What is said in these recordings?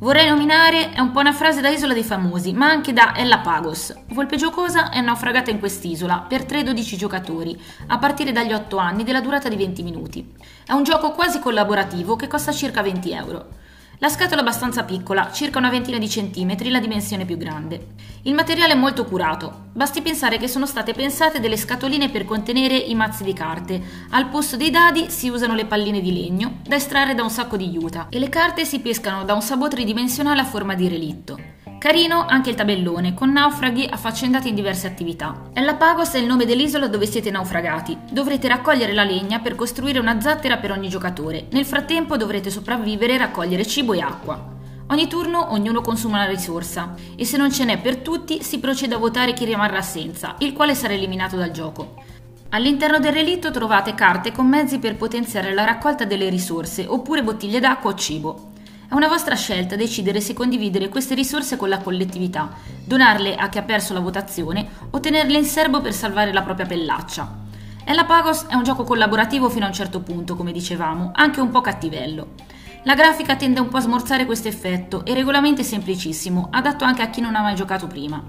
Vorrei nominare, è un po' una frase da Isola dei Famosi, ma anche da Ella Pagos. Volpe Giocosa è naufragata in quest'isola per 13 giocatori, a partire dagli 8 anni della durata di 20 minuti. È un gioco quasi collaborativo che costa circa 20 euro. La scatola è abbastanza piccola, circa una ventina di centimetri, la dimensione più grande. Il materiale è molto curato, basti pensare che sono state pensate delle scatoline per contenere i mazzi di carte. Al posto dei dadi si usano le palline di legno da estrarre da un sacco di juta e le carte si pescano da un sabot tridimensionale a forma di relitto. Carino anche il tabellone, con naufraghi affaccendati in diverse attività. Ella Pagos è il nome dell'isola dove siete naufragati. Dovrete raccogliere la legna per costruire una zattera per ogni giocatore. Nel frattempo dovrete sopravvivere e raccogliere cibo e acqua. Ogni turno ognuno consuma una risorsa e se non ce n'è per tutti si procede a votare chi rimarrà senza, il quale sarà eliminato dal gioco. All'interno del relitto trovate carte con mezzi per potenziare la raccolta delle risorse oppure bottiglie d'acqua o cibo. È una vostra scelta decidere se condividere queste risorse con la collettività, donarle a chi ha perso la votazione o tenerle in serbo per salvare la propria pellaccia. Ella Pagos è un gioco collaborativo fino a un certo punto, come dicevamo, anche un po' cattivello. La grafica tende un po' a smorzare questo effetto e il regolamento è semplicissimo, adatto anche a chi non ha mai giocato prima.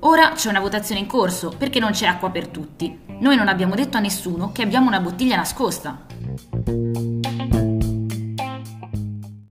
Ora c'è una votazione in corso perché non c'è acqua per tutti. Noi non abbiamo detto a nessuno che abbiamo una bottiglia nascosta.